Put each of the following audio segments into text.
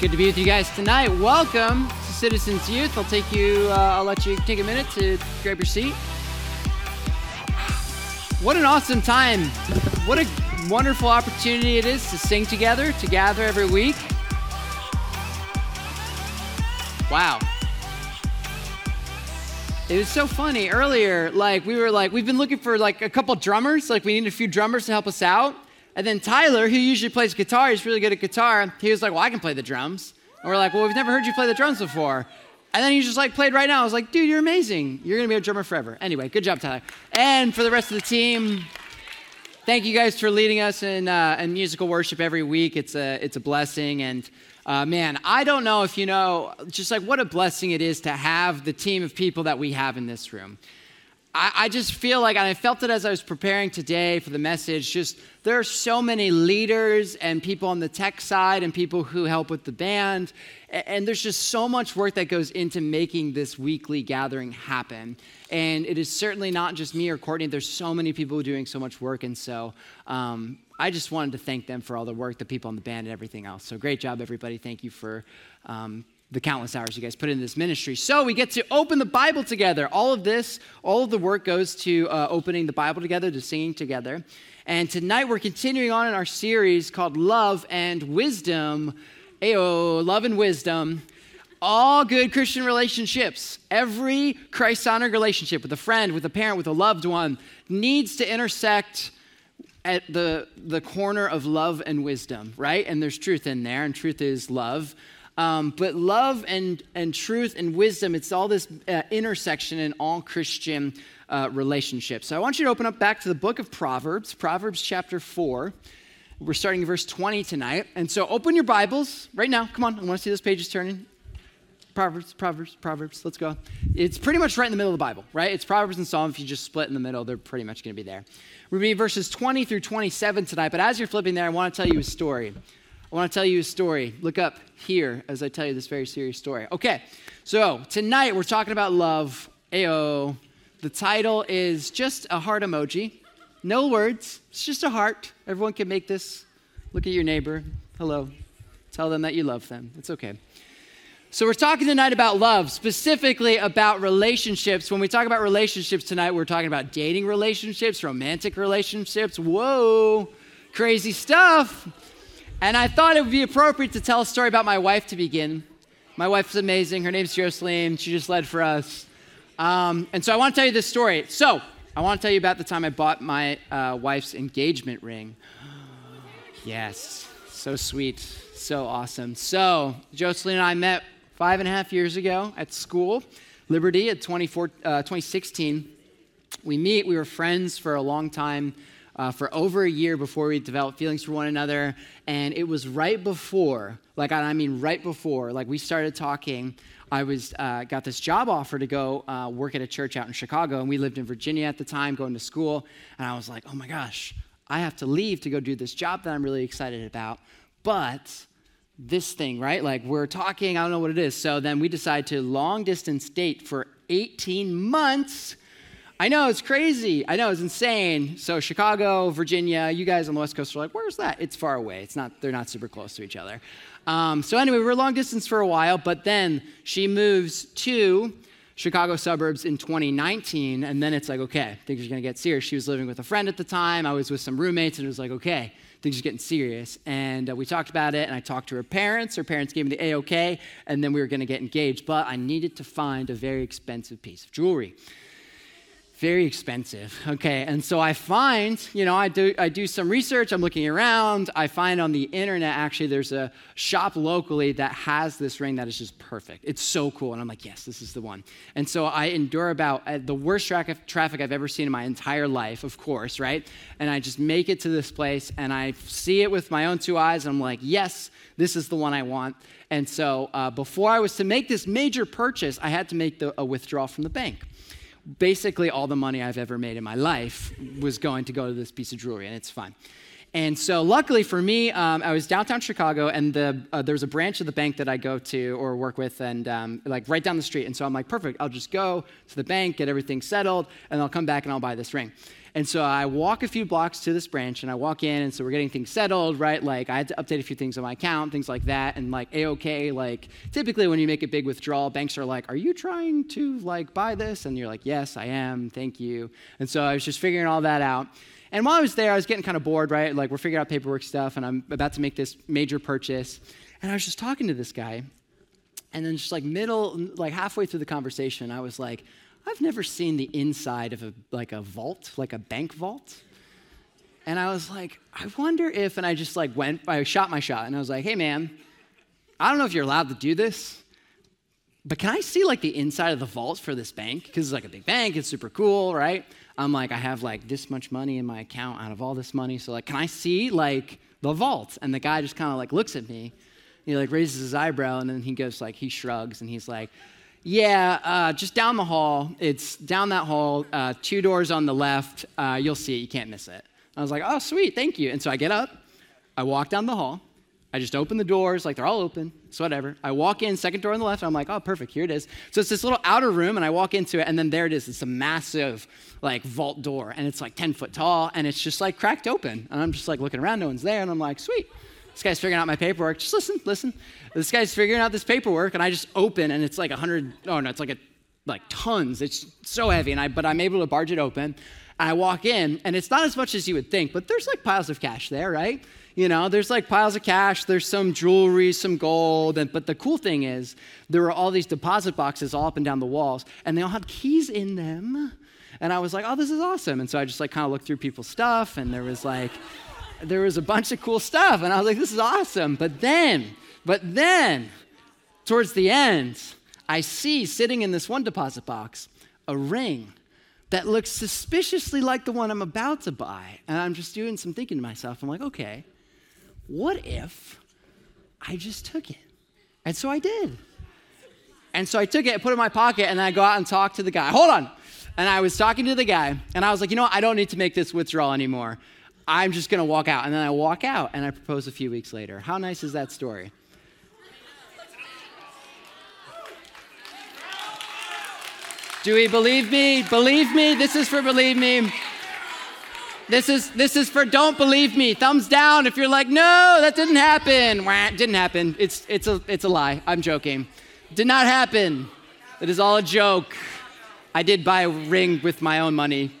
Good to be with you guys tonight. Welcome to Citizens Youth. I'll take you. Uh, I'll let you take a minute to grab your seat. What an awesome time! What a wonderful opportunity it is to sing together, to gather every week. Wow. It was so funny earlier. Like we were like we've been looking for like a couple drummers. Like we need a few drummers to help us out. And then Tyler, who usually plays guitar, he's really good at guitar. He was like, "Well, I can play the drums." And we're like, "Well, we've never heard you play the drums before." And then he just like played right now. I was like, "Dude, you're amazing. You're gonna be a drummer forever." Anyway, good job, Tyler. And for the rest of the team, thank you guys for leading us in, uh, in musical worship every week. It's a it's a blessing and. Uh, man, I don't know if you know just like what a blessing it is to have the team of people that we have in this room. I, I just feel like, and I felt it as I was preparing today for the message, just there are so many leaders and people on the tech side and people who help with the band. And there's just so much work that goes into making this weekly gathering happen. And it is certainly not just me or Courtney. There's so many people doing so much work. And so um, I just wanted to thank them for all the work, the people on the band, and everything else. So great job, everybody. Thank you for um, the countless hours you guys put into this ministry. So we get to open the Bible together. All of this, all of the work goes to uh, opening the Bible together, to singing together. And tonight we're continuing on in our series called Love and Wisdom. Ayo, love and wisdom. All good Christian relationships, every Christ honored relationship with a friend, with a parent, with a loved one, needs to intersect at the, the corner of love and wisdom, right? And there's truth in there, and truth is love. Um, but love and, and truth and wisdom, it's all this uh, intersection in all Christian uh, relationships. So I want you to open up back to the book of Proverbs, Proverbs chapter 4. We're starting verse 20 tonight. And so open your Bibles right now. Come on, I want to see those pages turning. Proverbs, Proverbs, Proverbs. Let's go. It's pretty much right in the middle of the Bible, right? It's Proverbs and Psalm. If you just split in the middle, they're pretty much going to be there. We're going to be verses 20 through 27 tonight. But as you're flipping there, I want to tell you a story. I want to tell you a story. Look up here as I tell you this very serious story. Okay, so tonight we're talking about love. Ayo. The title is just a heart emoji. No words, it's just a heart. Everyone can make this. Look at your neighbor. Hello. Tell them that you love them. It's okay. So, we're talking tonight about love, specifically about relationships. When we talk about relationships tonight, we're talking about dating relationships, romantic relationships. Whoa, crazy stuff. And I thought it would be appropriate to tell a story about my wife to begin. My wife's amazing. Her name's Jocelyn. She just led for us. Um, and so I want to tell you this story. So I want to tell you about the time I bought my uh, wife's engagement ring. yes, so sweet, so awesome. So Jocelyn and I met five and a half years ago at school, Liberty, at 24, uh, 2016. We meet, we were friends for a long time uh, for over a year before we developed feelings for one another. And it was right before, like I mean, right before, like we started talking. I was uh, got this job offer to go uh, work at a church out in Chicago, and we lived in Virginia at the time, going to school. And I was like, oh my gosh, I have to leave to go do this job that I'm really excited about. But this thing, right? Like we're talking, I don't know what it is. So then we decide to long distance date for 18 months I know it's crazy. I know it's insane. So Chicago, Virginia, you guys on the West Coast are like, where's that? It's far away. It's not. They're not super close to each other. Um, so anyway, we were long distance for a while, but then she moves to Chicago suburbs in 2019, and then it's like, okay, things are gonna get serious. She was living with a friend at the time. I was with some roommates, and it was like, okay, things are getting serious. And uh, we talked about it, and I talked to her parents. Her parents gave me the A-OK, and then we were gonna get engaged. But I needed to find a very expensive piece of jewelry very expensive okay? And so i find you know i do i do some research i'm looking around i find on the internet actually there's a shop locally that has this ring that is just perfect. It's so cool and i'm like yes this is the one. And so i endure about uh, the worst tra- traffic i've ever seen in my entire life of course right? And i just make it to this place and i see it with my own two eyes and i'm like yes this is the one i want. And so uh, before i was to make this major purchase i had to make the, a withdrawal from the bank basically all the money I've ever made in my life was going to go to this piece of jewelry, and it's fine. And so, luckily for me, um, I was downtown Chicago, and the, uh, there's a branch of the bank that I go to or work with, and um, like right down the street. And so I'm like, perfect, I'll just go to the bank, get everything settled, and I'll come back and I'll buy this ring. And so I walk a few blocks to this branch and I walk in, and so we're getting things settled, right? Like I had to update a few things on my account, things like that. And like A-OK, like typically when you make a big withdrawal, banks are like, Are you trying to like buy this? And you're like, Yes, I am, thank you. And so I was just figuring all that out. And while I was there, I was getting kind of bored, right? Like we're figuring out paperwork stuff, and I'm about to make this major purchase. And I was just talking to this guy, and then just like middle, like halfway through the conversation, I was like, I've never seen the inside of a like a vault, like a bank vault. And I was like, I wonder if, and I just like went, I shot my shot, and I was like, hey man, I don't know if you're allowed to do this, but can I see like the inside of the vault for this bank? Because it's like a big bank, it's super cool, right? I'm like, I have like this much money in my account out of all this money. So like, can I see like the vault? And the guy just kind of like looks at me. He like raises his eyebrow and then he goes like, he shrugs and he's like, yeah, uh, just down the hall. It's down that hall, uh, two doors on the left. Uh, you'll see it. You can't miss it. I was like, oh, sweet, thank you. And so I get up, I walk down the hall, I just open the doors, like they're all open, so whatever. I walk in, second door on the left, I'm like, oh, perfect, here it is. So it's this little outer room, and I walk into it, and then there it is. It's a massive, like, vault door, and it's like 10 foot tall, and it's just like cracked open. And I'm just like looking around, no one's there, and I'm like, sweet. This guy's figuring out my paperwork. Just listen, listen. This guy's figuring out this paperwork, and I just open, and it's like a 100, oh no, it's like a, like tons. It's so heavy, and I, but I'm able to barge it open. And I walk in, and it's not as much as you would think, but there's like piles of cash there, right? You know, there's like piles of cash, there's some jewelry, some gold, and, but the cool thing is there were all these deposit boxes all up and down the walls, and they all had keys in them. And I was like, oh, this is awesome. And so I just like kind of looked through people's stuff, and there was like, there was a bunch of cool stuff, and I was like, this is awesome. But then, but then, towards the end, I see sitting in this one deposit box a ring that looks suspiciously like the one I'm about to buy. And I'm just doing some thinking to myself. I'm like, okay, what if I just took it? And so I did. And so I took it, put it in my pocket, and then I go out and talk to the guy. Hold on. And I was talking to the guy, and I was like, you know what? I don't need to make this withdrawal anymore. I'm just going to walk out. And then I walk out, and I propose a few weeks later. How nice is that story? Do we believe me? Believe me? This is for believe me. This is this is for don't believe me. Thumbs down if you're like, no, that didn't happen. Wah, didn't happen. It's it's a it's a lie. I'm joking. Did not happen. It is all a joke. I did buy a ring with my own money.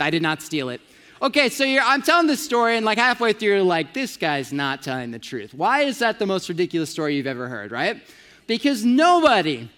I did not steal it. Okay, so I'm telling this story, and like halfway through, you're like, this guy's not telling the truth. Why is that the most ridiculous story you've ever heard, right? Because nobody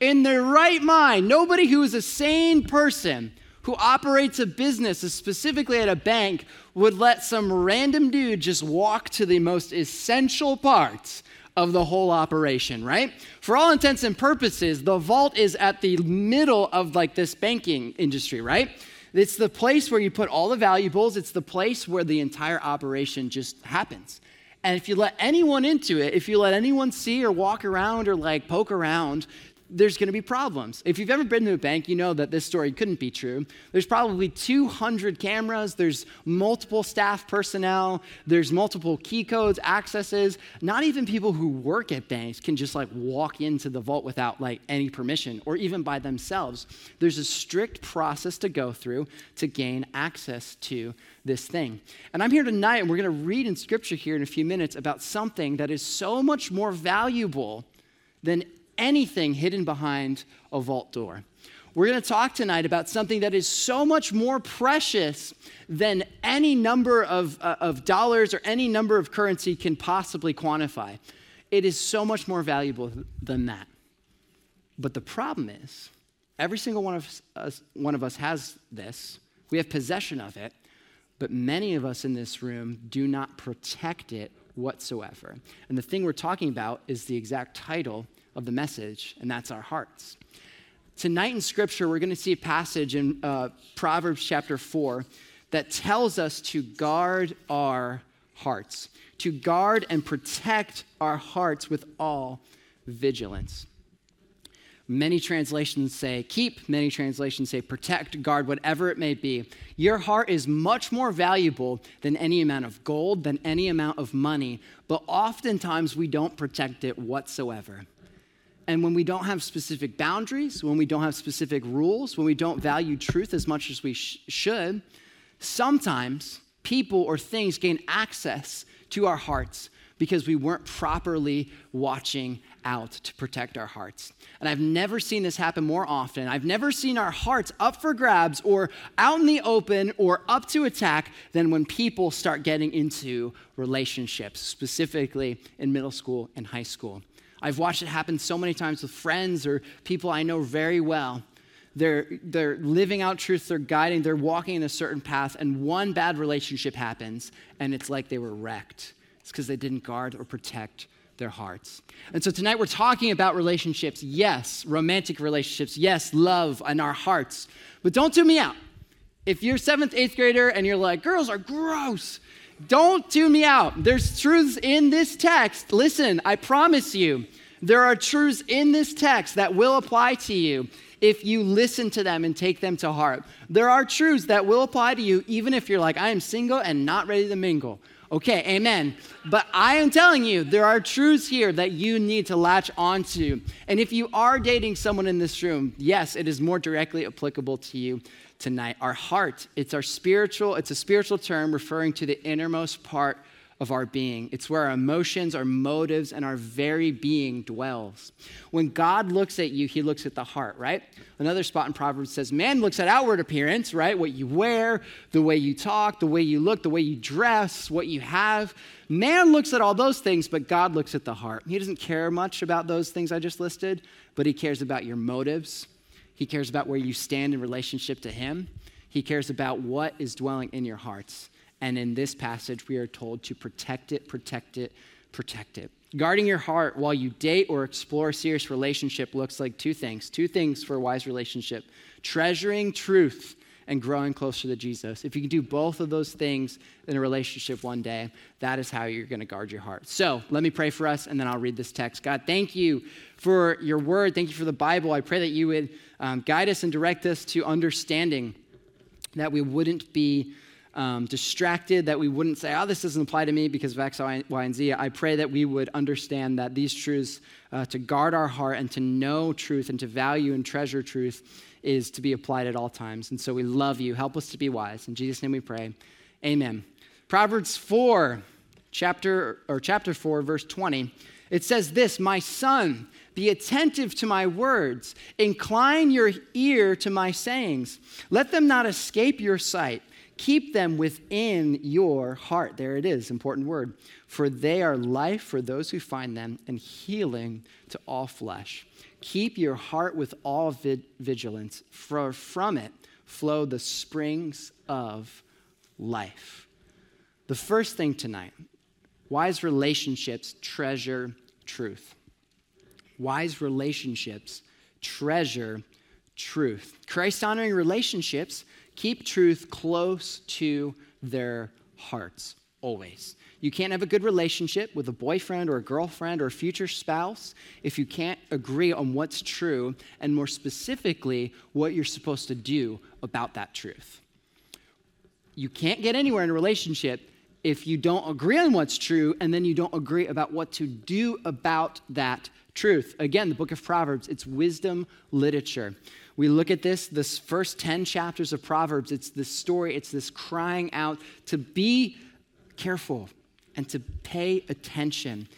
in their right mind, nobody who is a sane person who operates a business, specifically at a bank, would let some random dude just walk to the most essential parts of the whole operation, right? For all intents and purposes, the vault is at the middle of like this banking industry, right? It's the place where you put all the valuables, it's the place where the entire operation just happens. And if you let anyone into it, if you let anyone see or walk around or like poke around, there's going to be problems. If you've ever been to a bank, you know that this story couldn't be true. There's probably 200 cameras, there's multiple staff personnel, there's multiple key codes, accesses. Not even people who work at banks can just like walk into the vault without like any permission or even by themselves. There's a strict process to go through to gain access to this thing. And I'm here tonight and we're going to read in scripture here in a few minutes about something that is so much more valuable than anything hidden behind a vault door. We're going to talk tonight about something that is so much more precious than any number of, uh, of dollars or any number of currency can possibly quantify. It is so much more valuable than that. But the problem is, every single one of us, one of us has this. We have possession of it, but many of us in this room do not protect it whatsoever. And the thing we're talking about is the exact title of the message, and that's our hearts. Tonight in Scripture, we're going to see a passage in uh, Proverbs chapter 4 that tells us to guard our hearts, to guard and protect our hearts with all vigilance. Many translations say keep, many translations say protect, guard, whatever it may be. Your heart is much more valuable than any amount of gold, than any amount of money, but oftentimes we don't protect it whatsoever. And when we don't have specific boundaries, when we don't have specific rules, when we don't value truth as much as we sh- should, Sometimes people or things gain access to our hearts because we weren't properly watching out to protect our hearts. And I've never seen this happen more often. I've never seen our hearts up for grabs or out in the open or up to attack than when people start getting into relationships, specifically in middle school and high school. I've watched it happen so many times with friends or people I know very well. They're, they're living out truth, they're guiding, they're walking in a certain path, and one bad relationship happens, and it's like they were wrecked. It's because they didn't guard or protect their hearts. And so tonight we're talking about relationships. Yes, romantic relationships. Yes, love and our hearts. But don't tune me out. If you're seventh, eighth grader and you're like, girls are gross, don't tune me out. There's truths in this text. Listen, I promise you, there are truths in this text that will apply to you if you listen to them and take them to heart. There are truths that will apply to you even if you're like, I am single and not ready to mingle. Okay, amen. But I am telling you, there are truths here that you need to latch onto. And if you are dating someone in this room, yes, it is more directly applicable to you tonight. Our heart, it's our spiritual, it's a spiritual term referring to the innermost part of our being. It's where our emotions, our motives, and our very being dwells. When God looks at you, he looks at the heart, right? Another spot in Proverbs says, Man looks at outward appearance, right? What you wear, the way you talk, the way you look, the way you dress, what you have. Man looks at all those things, but God looks at the heart. He doesn't care much about those things I just listed, but he cares about your motives. He cares about where you stand in relationship to him. He cares about what is dwelling in your hearts. And in this passage, we are told to protect it, protect it, protect it. Guarding your heart while you date or explore a serious relationship looks like two things. Two things for a wise relationship treasuring truth and growing closer to Jesus. If you can do both of those things in a relationship one day, that is how you're going to guard your heart. So let me pray for us, and then I'll read this text. God, thank you for your word. Thank you for the Bible. I pray that you would um, guide us and direct us to understanding that we wouldn't be um, distracted, that we wouldn't say, oh, this doesn't apply to me because of X, Y, and Z. I pray that we would understand that these truths, uh, to guard our heart and to know truth and to value and treasure truth, is to be applied at all times. And so we love you. Help us to be wise. In Jesus' name we pray. Amen. Proverbs 4, chapter, or chapter 4, verse 20. It says this, My son, be attentive to my words. Incline your ear to my sayings. Let them not escape your sight. Keep them within your heart. There it is, important word. For they are life for those who find them and healing to all flesh. Keep your heart with all vigilance, for from it flow the springs of life. The first thing tonight wise relationships treasure truth. Wise relationships treasure truth. Christ honoring relationships keep truth close to their hearts always. You can't have a good relationship with a boyfriend or a girlfriend or a future spouse if you can't agree on what's true and, more specifically, what you're supposed to do about that truth. You can't get anywhere in a relationship if you don't agree on what's true and then you don't agree about what to do about that truth. Again, the book of Proverbs, it's wisdom literature we look at this, this first 10 chapters of Proverbs, it's this story, it's this crying out to be careful and to pay attention.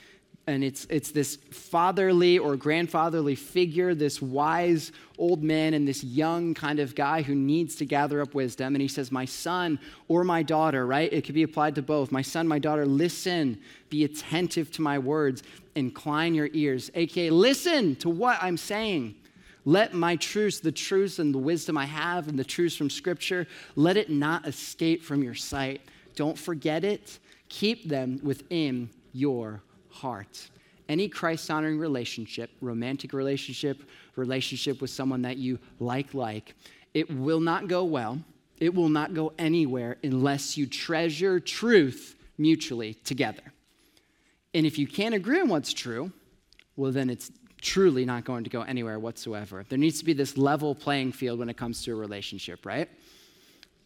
And it's, it's this fatherly or grandfatherly figure, this wise old man, and this young kind of guy who needs to gather up wisdom. And he says, My son or my daughter, right? It could be applied to both. My son, my daughter, listen, be attentive to my words, incline your ears, aka listen to what I'm saying. Let my truths, the truths and the wisdom I have and the truths from Scripture, let it not escape from your sight. Don't forget it. Keep them within your heart. Any Christ honoring relationship, romantic relationship, relationship with someone that you like, like, it will not go well. It will not go anywhere unless you treasure truth mutually together. And if you can't agree on what's true, well, then it's truly not going to go anywhere whatsoever. There needs to be this level playing field when it comes to a relationship, right?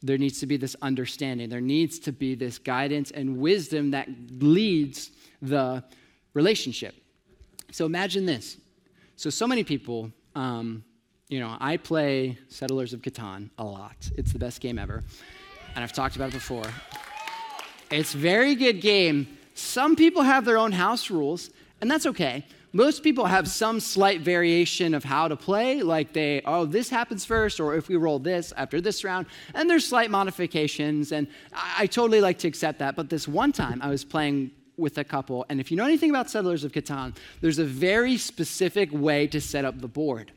There needs to be this understanding. There needs to be this guidance and wisdom that leads the relationship. So imagine this. So, so many people, um, you know, I play Settlers of Catan a lot. It's the best game ever. and I've talked about it before. It's very good game. Some people have their own house rules, and that's okay. Most people have some slight variation of how to play, like they, oh, this happens first, or if we roll this after this round, and there's slight modifications, and I, I totally like to accept that. But this one time I was playing with a couple, and if you know anything about Settlers of Catan, there's a very specific way to set up the board.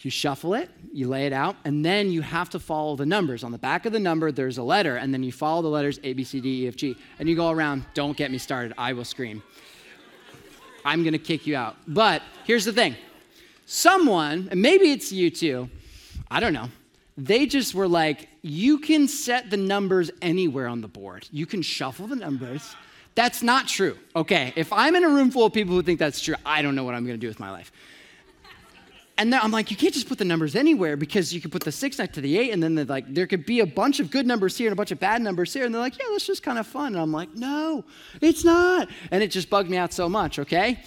You shuffle it, you lay it out, and then you have to follow the numbers. On the back of the number, there's a letter, and then you follow the letters A, B, C, D, E, F, G, and you go around. Don't get me started. I will scream. I'm going to kick you out. But here's the thing someone, and maybe it's you too, I don't know, they just were like, you can set the numbers anywhere on the board. You can shuffle the numbers. That's not true. Okay, if I'm in a room full of people who think that's true, I don't know what I'm to do with my life. And then I'm like, you can't just put the numbers anywhere because you could put the six next to the eight, and then like there could be a bunch of good numbers here and a bunch of bad numbers here. And they're like, yeah, that's just kind of fun. And I'm like, no, it's not. And it just bugged me out so much, okay?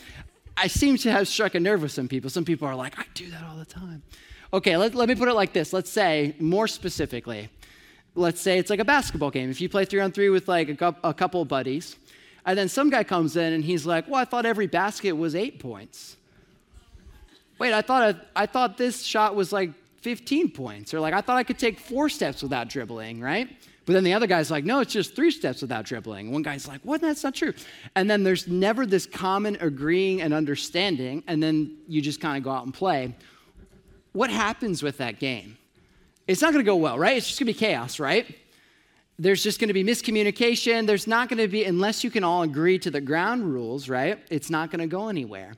I seem to have struck a nerve with some people. Some people are like, I do that all the time. Okay, let, let me put it like this. Let's say, more specifically, let's say it's like a basketball game. If you play three on three with like a, a couple buddies, and then some guy comes in and he's like, well, I thought every basket was eight points wait, I thought, I, I thought this shot was like 15 points. Or like, I thought I could take four steps without dribbling, right? But then the other guy's like, no, it's just three steps without dribbling. One guy's like, what? That's not true. And then there's never this common agreeing and understanding, and then you just kind of go out and play. What happens with that game? It's not going to go well, right? It's just going to be chaos, right? There's just going to be miscommunication. There's not going to be, unless you can all agree to the ground rules, right? It's not going to go anywhere.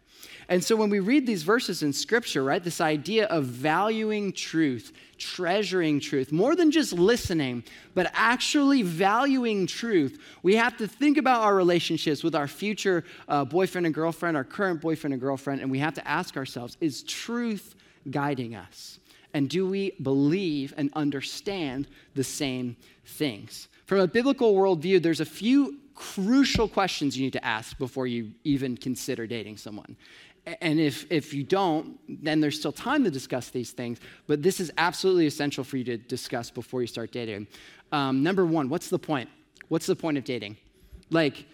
And so when we read these verses in scripture, right, this idea of valuing truth, treasuring truth, more than just listening, but actually valuing truth, we have to think about our relationships with our future uh, boyfriend and girlfriend, our current boyfriend and girlfriend, and we have to ask ourselves is truth guiding us? And do we believe and understand the same things? From a biblical worldview, there's a few crucial questions you need to ask before you even consider dating someone. And if, if you don't, then there's still time to discuss these things. But this is absolutely essential for you to discuss before you start dating. Um, number one, what's the point? What's the point of dating? Like,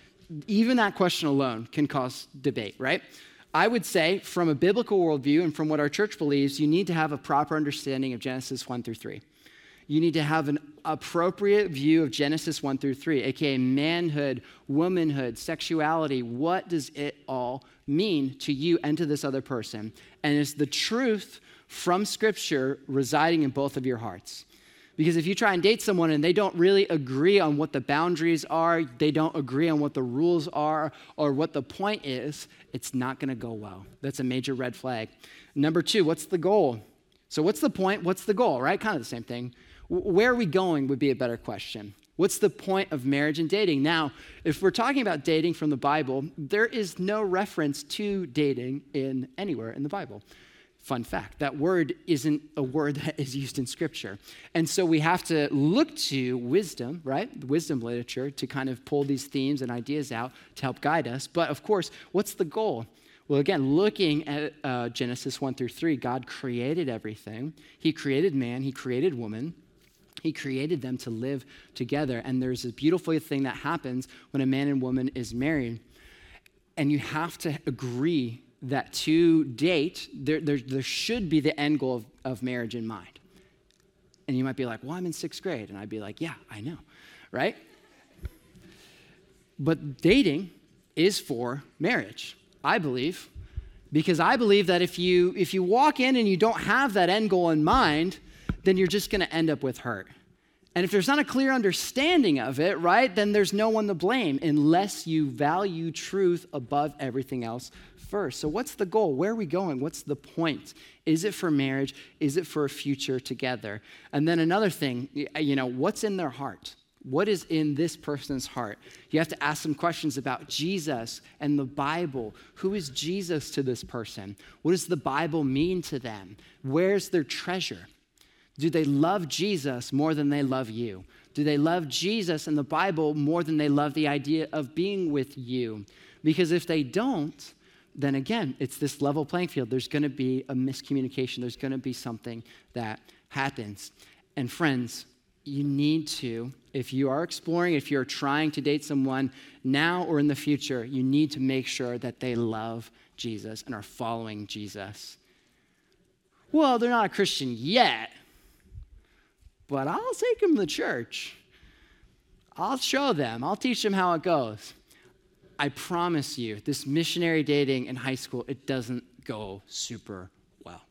even that question alone can cause debate, right? I would say, from a biblical worldview and from what our church believes, you need to have a proper understanding of Genesis 1 through 3 you need to have an appropriate view of Genesis 1 through 3, aka manhood, womanhood, sexuality. What does it all mean to you and to this other person? And is the truth from Scripture residing in both of your hearts? Because if you try and date someone and they don't really agree on what the boundaries are, they don't agree on what the rules are, or what the point is, it's not to go well. That's a major red flag. Number two, what's the goal? So, what's the point? What's the goal, right? Kind of the same thing. Where are we going would be a better question. What's the point of marriage and dating? Now, if we're talking about dating from the Bible, there is no reference to dating in anywhere in the Bible. Fun fact that word isn't a word that is used in Scripture. And so we have to look to wisdom, right? Wisdom literature to kind of pull these themes and ideas out to help guide us. But of course, what's the goal? Well, again, looking at uh, Genesis 1 through 3, God created everything. He created man, He created woman. He created them to live together. And there's a beautiful thing that happens when a man and woman is married. And you have to agree that to date, there, there, there should be the end goal of, of marriage in mind. And you might be like, well, I'm in sixth grade. And I'd be like, yeah, I know, right? But dating is for marriage, I believe, because I believe that if you if you walk in and you don't have that end goal in mind, then you're just going to end up with hurt. And if there's not a clear understanding of it, right, then there's no one to blame unless you value truth above everything else first. So, what's the goal? Where are we going? What's the point? Is it for marriage? Is it for a future together? And then another thing, uh, you know, what's in their heart? What is in this person's heart? You have to ask some questions about Jesus and the Bible. Who is Jesus to this person? What does the Bible mean to them? Where's their treasure? Do they love Jesus more than they love you? Do they love Jesus and the Bible more than they love the idea of being with you? Because if they don't, then again, it's this level playing field. There's going to be a miscommunication, there's going to be something that happens. And friends, you need to, if you are exploring, if you're trying to date someone now or in the future, you need to make sure that they love Jesus and are following Jesus. Well, they're not a Christian yet, but I'll take them to church. I'll show them, I'll teach them how it goes. I promise you, this missionary dating in high school, it doesn't go super well.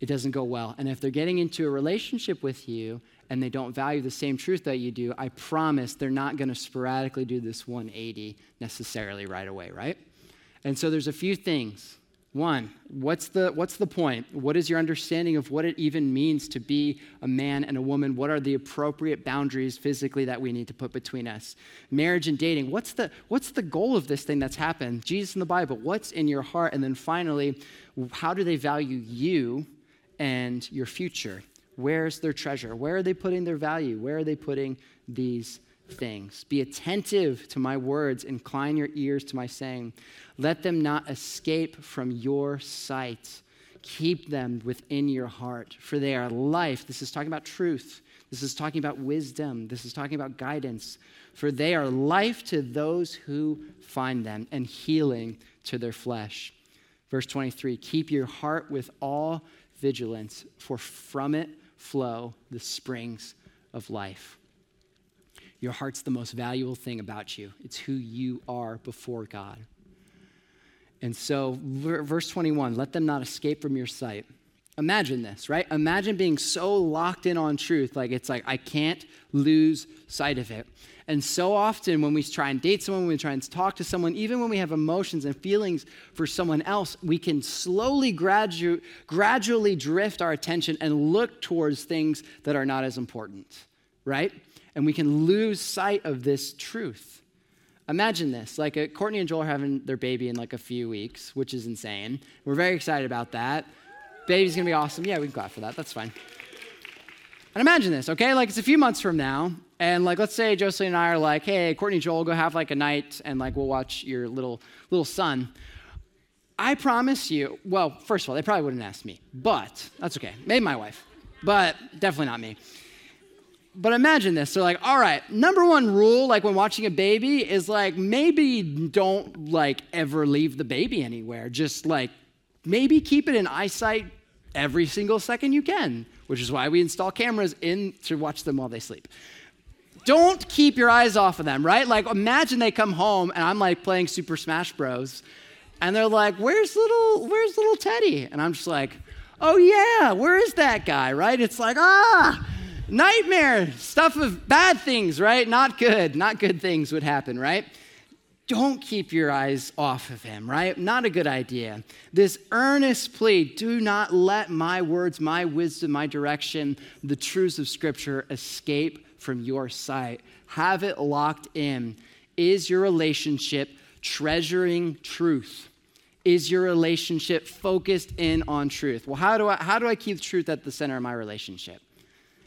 It doesn't go well. And if they're getting into a relationship with you and they don't value the same truth that you do, I promise they're not going to sporadically do this 180 necessarily right away, right? And so there's a few things one, what's the, what's the point? What is your understanding of what it even means to be a man and a woman? What are the appropriate boundaries physically that we need to put between us? Marriage and dating, what's the, what's the goal of this thing that's happened? Jesus in the Bible, what's in your heart? And then finally, how do they value you and your future? Where's their treasure? Where are they putting their value? Where are they putting these things. Be attentive to my words, incline your ears to my saying. Let them not escape from your sight. Keep them within your heart, for they are life. This is talking about truth. This is talking about wisdom. This is talking about guidance. For they are life to those who find them and healing to their flesh. Verse 23 Keep your heart with all vigilance, for from it flow the springs of life. Your heart's the most valuable thing about you, it's who you are before God. And so, verse 21 let them not escape from your sight. Imagine this, right? Imagine being so locked in on truth, like it's like, I can't lose sight of it. And so often, when we try and date someone, when we try and talk to someone, even when we have emotions and feelings for someone else, we can slowly, gradu- gradually drift our attention and look towards things that are not as important, right? And we can lose sight of this truth. Imagine this like uh, Courtney and Joel are having their baby in like a few weeks, which is insane. We're very excited about that. Baby's gonna be awesome. Yeah, we can clap for that. That's fine. And imagine this, okay? Like it's a few months from now, and like let's say Jocelyn and I are like, hey, Courtney and Joel, go have like a night and like we'll watch your little little son. I promise you, well, first of all, they probably wouldn't ask me, but that's okay. Maybe my wife, but definitely not me but imagine this. They're like, all right, number one rule, like when watching a baby, is like maybe don't like ever leave the baby anywhere. Just like maybe keep it in eyesight every single second you can, which is why we install cameras in to watch them while they sleep. Don't keep your eyes off of them, right? Like imagine they come home and I'm like playing Super Smash Bros. And they're like, where's little, where's little Teddy? And I'm just like, oh yeah, where is that guy, right? It's like, ah, nightmare, stuff of bad things, right? Not good, not good things would happen, right? Don't keep your eyes off of him, right? Not a good idea. This earnest plea do not let my words, my wisdom, my direction, the truths of Scripture escape from your sight. Have it locked in. Is your relationship treasuring truth? Is your relationship focused in on truth? Well, how do I, how do I keep truth at the center of my relationship?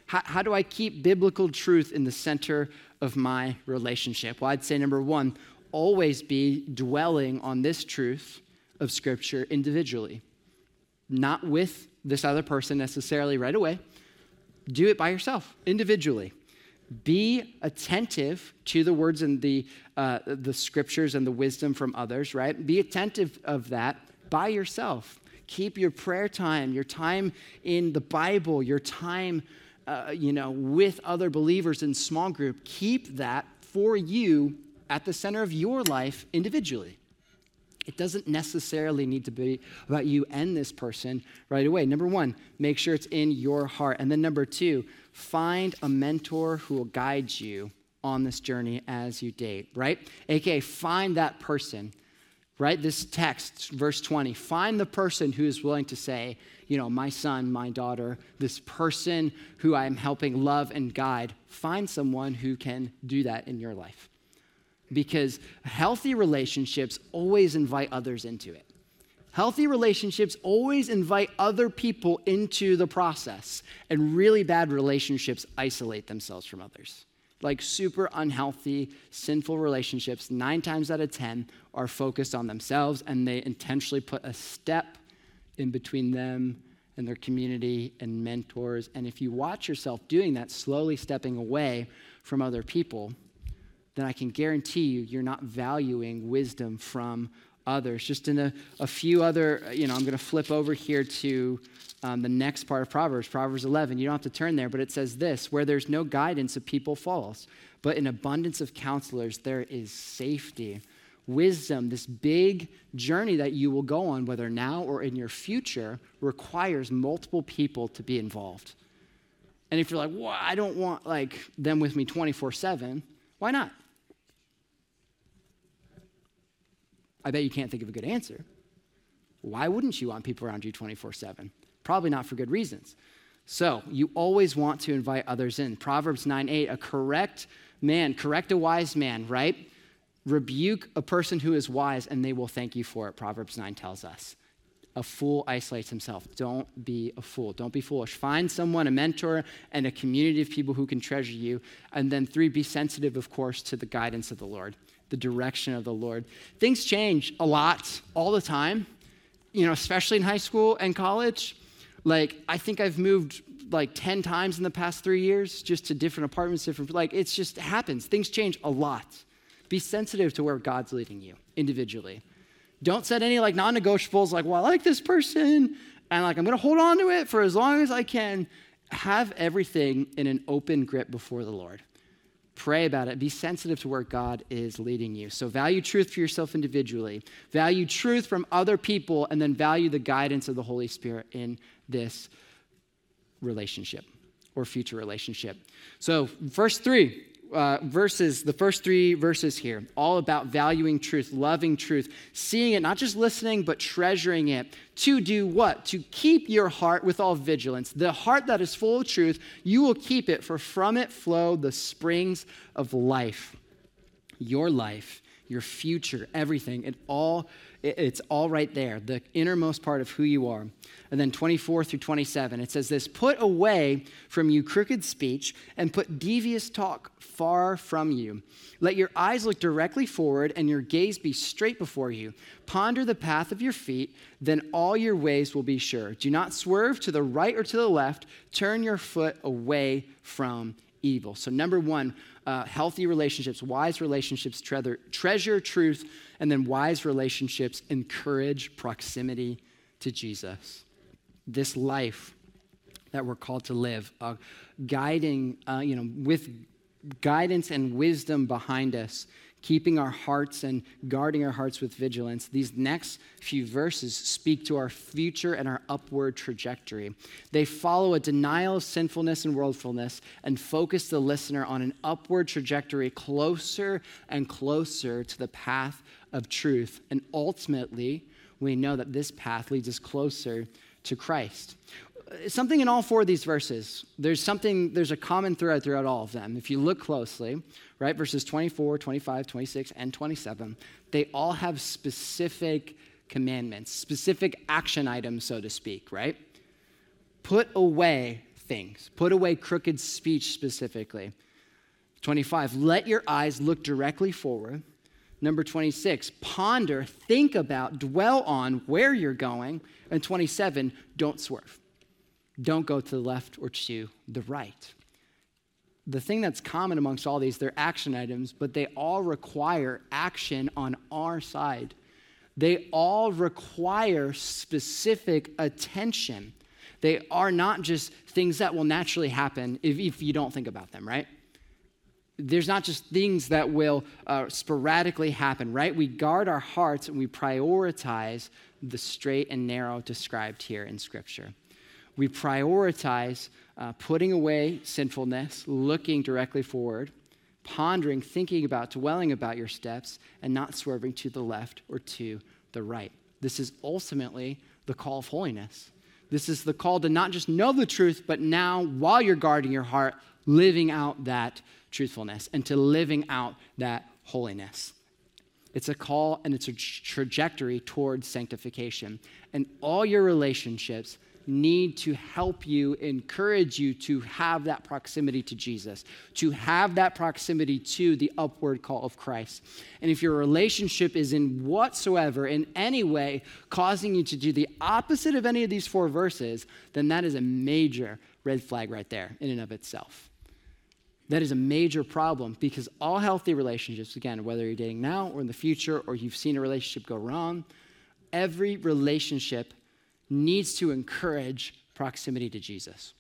How, how do I keep biblical truth in the center of my relationship? Well, I'd say number one, always be dwelling on this truth of Scripture individually, not with this other person necessarily right away. Do it by yourself, individually. Be attentive to the words and the, uh, the scriptures and the wisdom from others, right? Be attentive of that by yourself. Keep your prayer time, your time in the Bible, your time uh, you know, with other believers in small group, keep that for you at the center of your life individually. It doesn't necessarily need to be about you and this person right away. Number one, make sure it's in your heart. And then number two, find a mentor who will guide you on this journey as you date, right? AKA, find that person, right? This text, verse 20, find the person who is willing to say, you know, my son, my daughter, this person who I'm helping love and guide, find someone who can do that in your life. Because healthy relationships always invite others into it. Healthy relationships always invite other people into the process, and really bad relationships isolate themselves from others. Like super unhealthy, sinful relationships, nine times out of 10 are focused on themselves and they intentionally put a step in between them and their community and mentors. And if you watch yourself doing that, slowly stepping away from other people, then I can guarantee you, you're not valuing wisdom from others. Just in a, a few other, you know, I'm going to flip over here to um, the next part of Proverbs, Proverbs 11. You don't have to turn there, but it says this where there's no guidance, a people falls, but in abundance of counselors, there is safety. Wisdom, this big journey that you will go on, whether now or in your future, requires multiple people to be involved. And if you're like, well, I don't want like them with me 24 7, why not? I bet you can't think of a good answer. Why wouldn't you want people around you 24 7? Probably not for good reasons. So you always want to invite others in. Proverbs 9 8, a correct man, correct a wise man, right? Rebuke a person who is wise and they will thank you for it, Proverbs 9 tells us. A fool isolates himself. Don't be a fool. Don't be foolish. Find someone, a mentor, and a community of people who can treasure you. And then, three, be sensitive, of course, to the guidance of the Lord the direction of the Lord. Things change a lot all the time, you know, especially in high school and college. Like, I think I've moved like 10 times in the past three years just to different apartments, different, like, it's just happens. Things change a lot. Be sensitive to where God's leading you individually. Don't set any like non negotiables like, well, I like this person, and like, I'm gonna hold on to it for as long as I can. Have everything in an open grip before the Lord. Pray about it. Be sensitive to where God is leading you. So, value truth for yourself individually, value truth from other people, and then value the guidance of the Holy Spirit in this relationship or future relationship. So, verse three uh, verses, the first three verses here, all about valuing truth, loving truth, seeing it, not just listening, but treasuring it. To do what? To keep your heart with all vigilance. The heart that is full of truth, you will keep it, for from it flow the springs of life. Your life, your future, everything, it all it's all right there, the innermost part of who you are. And then 24 through 27, it says this Put away from you crooked speech and put devious talk far from you. Let your eyes look directly forward and your gaze be straight before you. Ponder the path of your feet, then all your ways will be sure. Do not swerve to the right or to the left. Turn your foot away from evil. So, number one, uh, healthy relationships, wise relationships treasure, treasure truth, and then wise relationships encourage proximity to Jesus. This life that we're called to live, uh, guiding, uh, you know, with guidance and wisdom behind us, keeping our hearts and guarding our hearts with vigilance, these next few verses speak to our future and our upward trajectory. They follow a denial of sinfulness and worldfulness and focus the listener on an upward trajectory closer and closer to the path of truth. And ultimately, we know that this path leads us closer to Christ something in all four of these verses. There's something, there's a common thread throughout all of them. If you look closely, right, verses 24, 25, 26, and 27, they all have specific commandments, specific action items, so to speak, right? Put away things, put away crooked speech specifically. 25, let your eyes look directly forward. Number 26, ponder, think about, dwell on where you're going. And 27, don't swerve. Don't go to the left or to the right. The thing that's common amongst all these, they're action items, but they all require action on our side. They all require specific attention. They are not just things that will naturally happen if, if you don't think about them, right? There's not just things that will uh, sporadically happen, right? We guard our hearts and we prioritize the straight and narrow described here in Scripture we prioritize uh, putting away sinfulness, looking directly forward, pondering, thinking about, dwelling about your steps, and not swerving to the left or to the right. This is ultimately the call of holiness. This is the call to not just know the truth, but now, while you're guarding your heart, living out that truthfulness and to living out that holiness. It's a call and it's a trajectory towards sanctification. And all your relationships need to help you, encourage you to have that proximity to Jesus, to have that proximity to the upward call of Christ. And if your relationship is in whatsoever, in any way, causing you to do the opposite of any of these four verses, then that is a major red flag right there in and of itself. That is a major problem because all healthy relationships, again, whether you're dating now or in the future or you've seen a relationship go wrong, every relationship needs to encourage proximity to Jesus.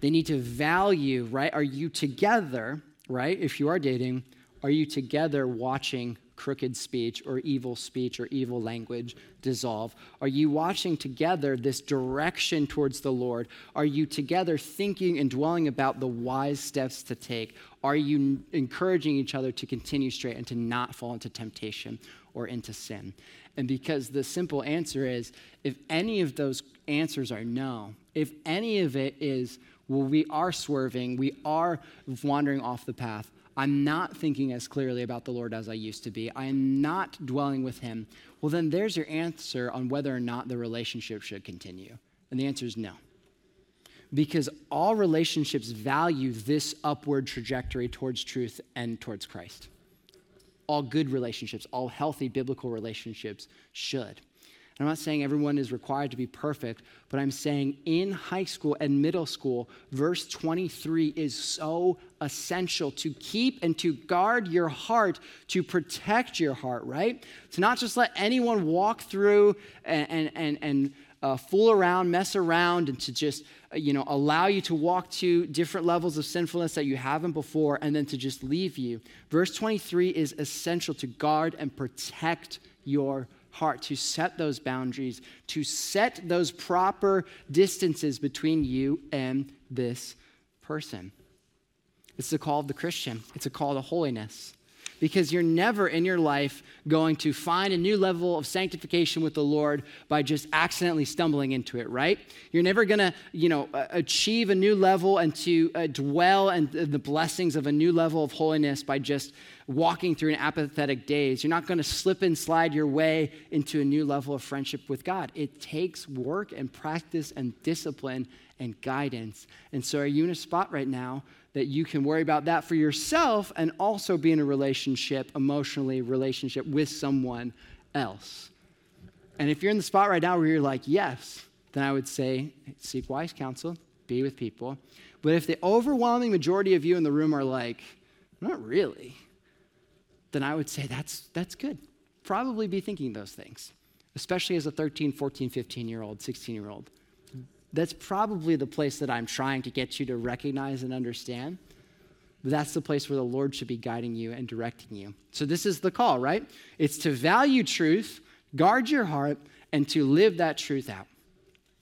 They need to value, right? Are you together, right? If you are dating, are you together watching crooked speech or evil speech or evil language dissolve? Are you watching together this direction towards the Lord? Are you together thinking and dwelling about the wise steps to take? Are you encouraging each other to continue straight and to not fall into temptation or into sin? And because the simple answer is if any of those answers are no, if any of it is, well, we are swerving, we are wandering off the path, I'm not thinking as clearly about the Lord as I used to be. I am not dwelling with Him. Well, then there's your answer on whether or not the relationship should continue. And the answer is no. Because all relationships value this upward trajectory towards truth and towards Christ. All good relationships, all healthy biblical relationships should. I'm not saying everyone is required to be perfect, but I'm saying in high school and middle school, verse 23 is so essential to keep and to guard your heart, to protect your heart, right? To not just let anyone walk through and, and, and, and uh, fool around, mess around, and to just uh, you know allow you to walk to different levels of sinfulness that you haven't before, and then to just leave you. Verse 23 is essential to guard and protect your heart to set those boundaries, to set those proper distances between you and this person. It's the call of the Christian, it's a call to holiness. Because you're never in your life going to find a new level of sanctification with the Lord by just accidentally stumbling into it, right? You're never going to, you know, achieve a new level and to uh, dwell in the blessings of a new level of holiness by just walking through an apathetic days. You're not going to slip and slide your way into a new level of friendship with God. It takes work and practice and discipline and guidance. And so, are you in a spot right now that you can worry about that for yourself and also be in a relationship, emotionally, relationship with someone else? And if you're in the spot right now where you're like, yes, then I would say seek wise counsel, be with people. But if the overwhelming majority of you in the room are like, not really, then I would say that's, that's good. Probably be thinking those things, especially as a 13, 14, 15 year old, 16 year old. That's probably the place that I'm trying to get you to recognize and understand. That's the place where the Lord should be guiding you and directing you. So, this is the call, right? It's to value truth, guard your heart, and to live that truth out.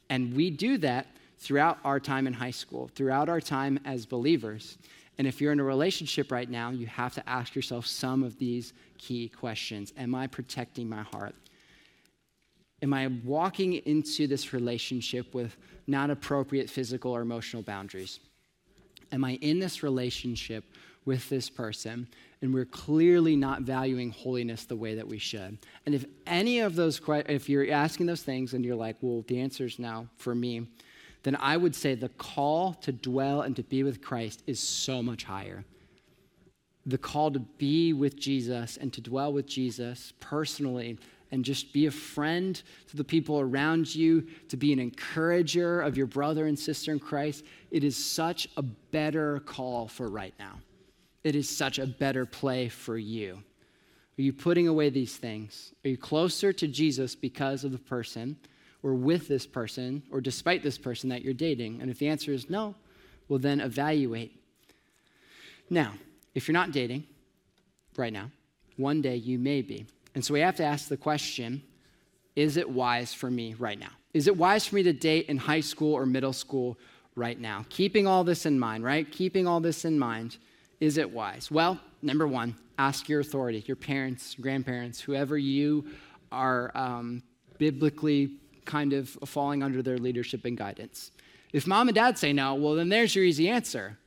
And we do that throughout our time in high school, throughout our time as believers. And if you're in a relationship right now, you have to ask yourself some of these key questions Am I protecting my heart? Am I walking into this relationship with not appropriate physical or emotional boundaries? Am I in this relationship with this person and we're clearly not valuing holiness the way that we should? And if any of those, if you're asking those things and you're like, well, the answer is no for me, then I would say the call to dwell and to be with Christ is so much higher. The call to be with Jesus and to dwell with Jesus personally and just be a friend to the people around you, to be an encourager of your brother and sister in Christ, it is such a better call for right now. It is such a better play for you. Are you putting away these things? Are you closer to Jesus because of the person? Or with this person or despite this person that you're dating? And if the answer is no, well, then evaluate. Now, if you're not dating right now, one day you may be. And so we have to ask the question is it wise for me right now? Is it wise for me to date in high school or middle school right now? Keeping all this in mind, right? Keeping all this in mind, is it wise? Well, number one, ask your authority, your parents, grandparents, whoever you are um, biblically kind of falling under their leadership and guidance. If mom and dad say no, well, then there's your easy answer.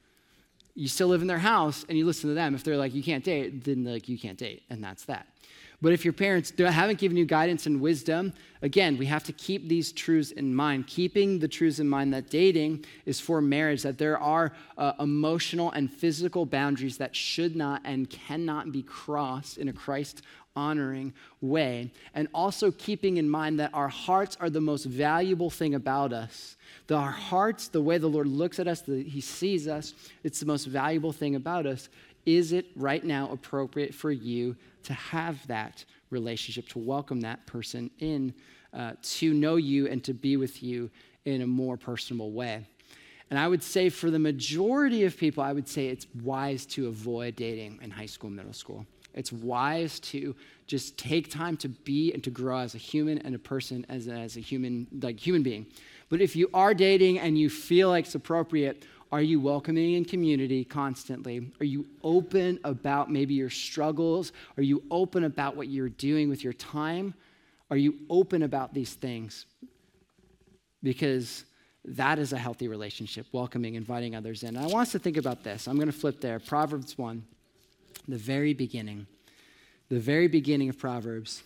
You still live in their house and you listen to them. If they're like, you can't date, then like, you can't date, and that's that. But if your parents haven't given you guidance and wisdom, again, we have to keep these truths in mind. Keeping the truths in mind that dating is for marriage, that there are uh, emotional and physical boundaries that should not and cannot be crossed in a Christ honoring way. And also keeping in mind that our hearts are the most valuable thing about us. The, our hearts, the way the Lord looks at us, the, He sees us, it's the most valuable thing about us. Is it right now appropriate for you to have that relationship, to welcome that person in, uh, to know you and to be with you in a more personal way. And I would say for the majority of people, I would say it's wise to avoid dating in high school, middle school. It's wise to just take time to be and to grow as a human and a person, as a, as a human, like human being. But if you are dating and you feel like it's appropriate, are you welcoming in community constantly? Are you open about maybe your struggles? Are you open about what you're doing with your time? Are you open about these things? Because that is a healthy relationship, welcoming, inviting others in. And I want us to think about this. I'm going to flip there. Proverbs 1, the very beginning. The very beginning of Proverbs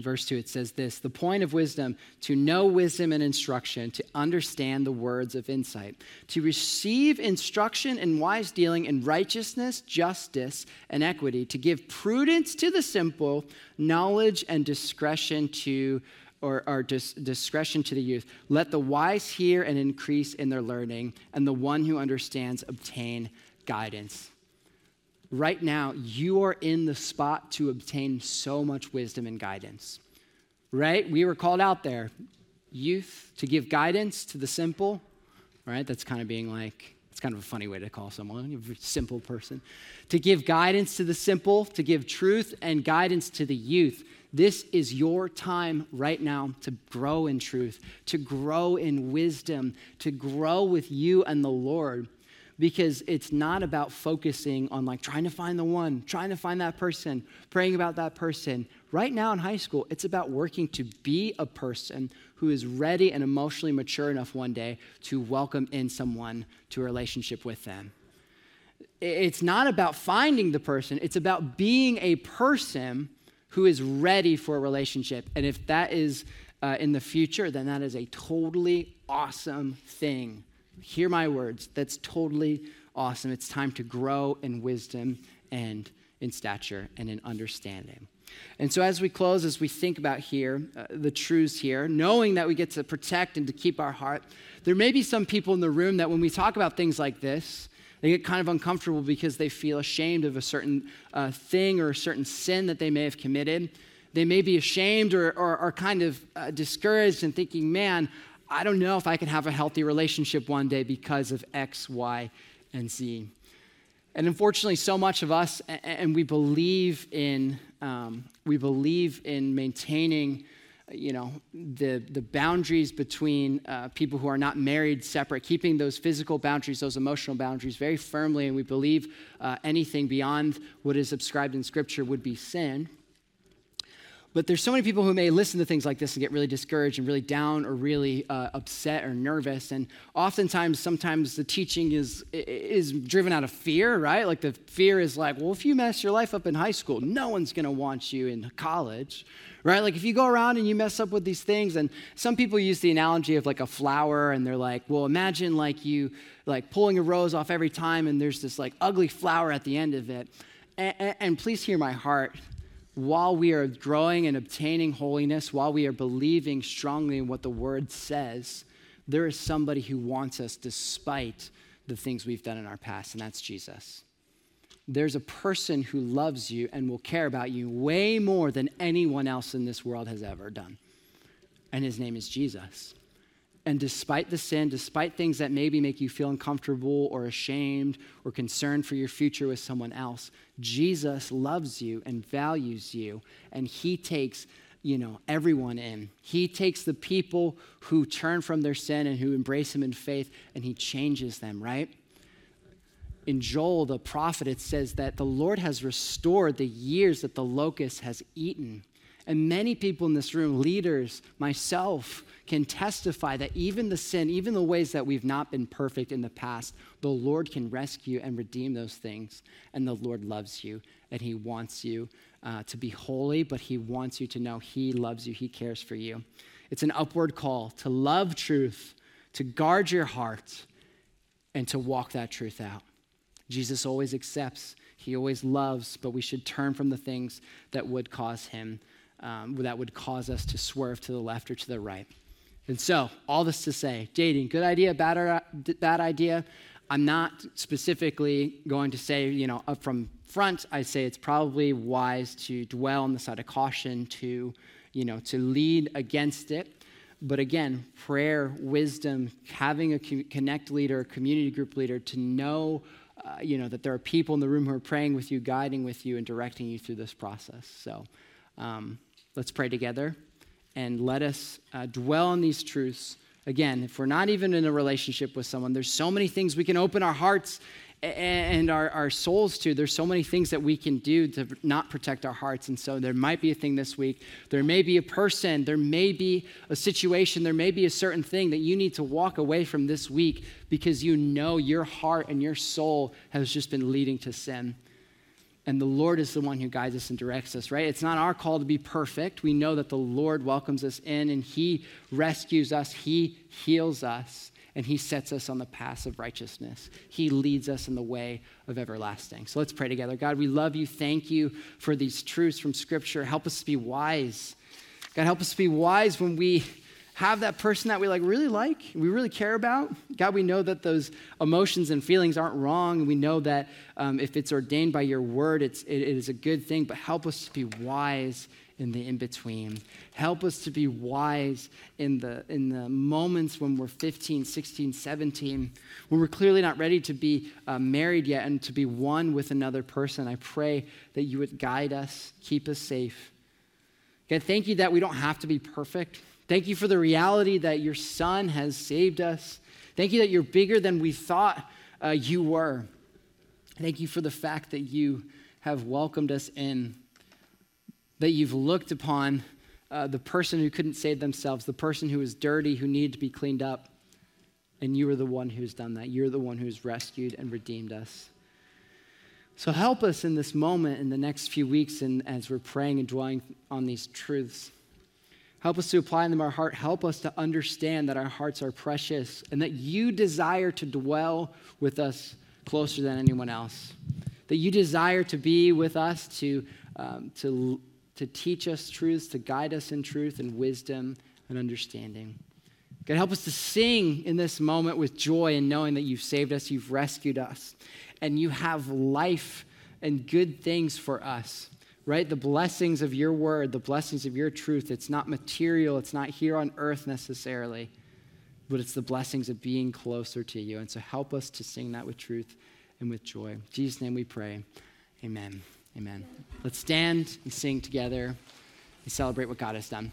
verse 2, it says this The point of wisdom, to know wisdom and instruction, to understand the words of insight, to receive instruction in wise dealing in righteousness, justice, and equity, to give prudence to the simple, knowledge and discretion to or, dis- discretion to the youth. Let the wise hear and increase in their learning, and the one who understands obtain guidance right now, you are in the spot to obtain so much wisdom and guidance. Right? We were called out there, youth, to give guidance to the simple. Right? That's kind of being like, it's kind of a funny way to call someone, a simple person. To give guidance to the simple, to give truth and guidance to the youth. This is your time right now to grow in truth, to grow in wisdom, to grow with you and the Lord because it's not about focusing on like trying to find the one, trying to find that person, praying about that person. Right now in high school, it's about working to be a person who is ready and emotionally mature enough one day to welcome in someone to a relationship with them. It's not about finding the person, it's about being a person who is ready for a relationship. And if that is uh, in the future, then that is a totally awesome thing hear my words. That's totally awesome. It's time to grow in wisdom and in stature and in understanding. And so, as we close, as we think about here, uh, the truths here, knowing that we get to protect and to keep our heart, there may be some people in the room that when we talk about things like this, they get kind of uncomfortable because they feel ashamed of a certain uh, thing or a certain sin that they may have committed. They may be ashamed or, or, or kind of uh, discouraged and thinking, man, I don't know if I can have a healthy relationship one day because of X, Y, and Z. And unfortunately, so much of us, and we believe in, um, we believe in maintaining, you know, the, the boundaries between uh, people who are not married separate, keeping those physical boundaries, those emotional boundaries very firmly, and we believe uh, anything beyond what is ascribed in Scripture would be sin. But there's so many people who may listen to things like this and get really discouraged and really down or really uh, upset or nervous. And oftentimes, sometimes the teaching is, is driven out of fear, right? Like the fear is like, well, if you mess your life up in high school, no one's going to want you in college, right? Like if you go around and you mess up with these things, and some people use the analogy of like a flower, and they're like, well, imagine like you like pulling a rose off every time, and there's this like ugly flower at the end of it. and, and, and please hear my heart while we are growing and obtaining holiness, while we are believing strongly in what the word says, there is somebody who wants us despite the things we've done in our past, and that's Jesus. There's a person who loves you and will care about you way more than anyone else in this world has ever done. And his name is Jesus. And despite the sin, despite things that maybe make you feel uncomfortable or ashamed or concerned for your future with someone else, Jesus loves you and values you, and he takes you know everyone in. He takes the people who turn from their sin and who embrace him in faith and he changes them right? In joel the prophet it says that the lord has restored the years that the locust has eaten And many people in this room, leaders, myself, can testify that even the sin, even the ways that we've not been perfect in the past, the Lord can rescue and redeem those things. And the Lord loves you and He wants you uh, to be holy, but He wants you to know He loves you, He cares for you. It's an upward call to love truth, to guard your heart, and to walk that truth out. Jesus always accepts, He always loves, but we should turn from the things that would cause Him, um, that would cause us to swerve to the left or to the right. And so, all this to say, dating, good idea, bad, bad idea. I'm not specifically going to say, you know, up from front, I say it's probably wise to dwell on the side of caution, to, you know, to lead against it. But again, prayer, wisdom, having a connect leader, community group leader to know, uh, you know, that there are people in the room who are praying with you, guiding with you, and directing you through this process. So um, let's pray together and let us uh, dwell on these truths. Again, if we're not even in a relationship with someone, there's so many things we can open our hearts and our, our souls to. There's so many things that we can do to not protect our hearts. And so there might be a thing this week. There may be a person, there may be a situation, there may be a certain thing that you need to walk away from this week because you know your heart and your soul has just been leading to sin. And the Lord is the one who guides us and directs us, right? It's not our call to be perfect. We know that the Lord welcomes us in and He rescues us, He heals us and he sets us on the path of righteousness. He leads us in the way of everlasting. So let's pray together. God, we love you. Thank you for these truths from Scripture. Help us to be wise. God, help us to be wise when we have that person that we like really like, we really care about. God, we know that those emotions and feelings aren't wrong. We know that um, if it's ordained by your word, it's, it, it is a good thing, but help us to be wise in the in between. Help us to be wise in the, in the moments when we're 15, 16, 17, when we're clearly not ready to be uh, married yet and to be one with another person. I pray that you would guide us, keep us safe. God, thank you that we don't have to be perfect. Thank you for the reality that your son has saved us. Thank you that you're bigger than we thought uh, you were. Thank you for the fact that you have welcomed us in that you've looked upon uh, the person who couldn't save themselves, the person who was dirty, who needed to be cleaned up, and you are the one who's done that. You're the one who's rescued and redeemed us. So help us in this moment in the next few weeks and as we're praying and dwelling on these truths. Help us to apply them in our heart. Help us to understand that our hearts are precious and that you desire to dwell with us closer than anyone else. That you desire to be with us, to, um, to to teach us truths, to guide us in truth and wisdom and understanding. God, help us to sing in this moment with joy and knowing that you've saved us, you've rescued us, and you have life and good things for us, right? The blessings of your word, the blessings of your truth. It's not material, it's not here on earth necessarily, but it's the blessings of being closer to you. And so help us to sing that with truth and with joy. In Jesus' name we pray. Amen. Amen. Let's stand and sing together and celebrate what God has done.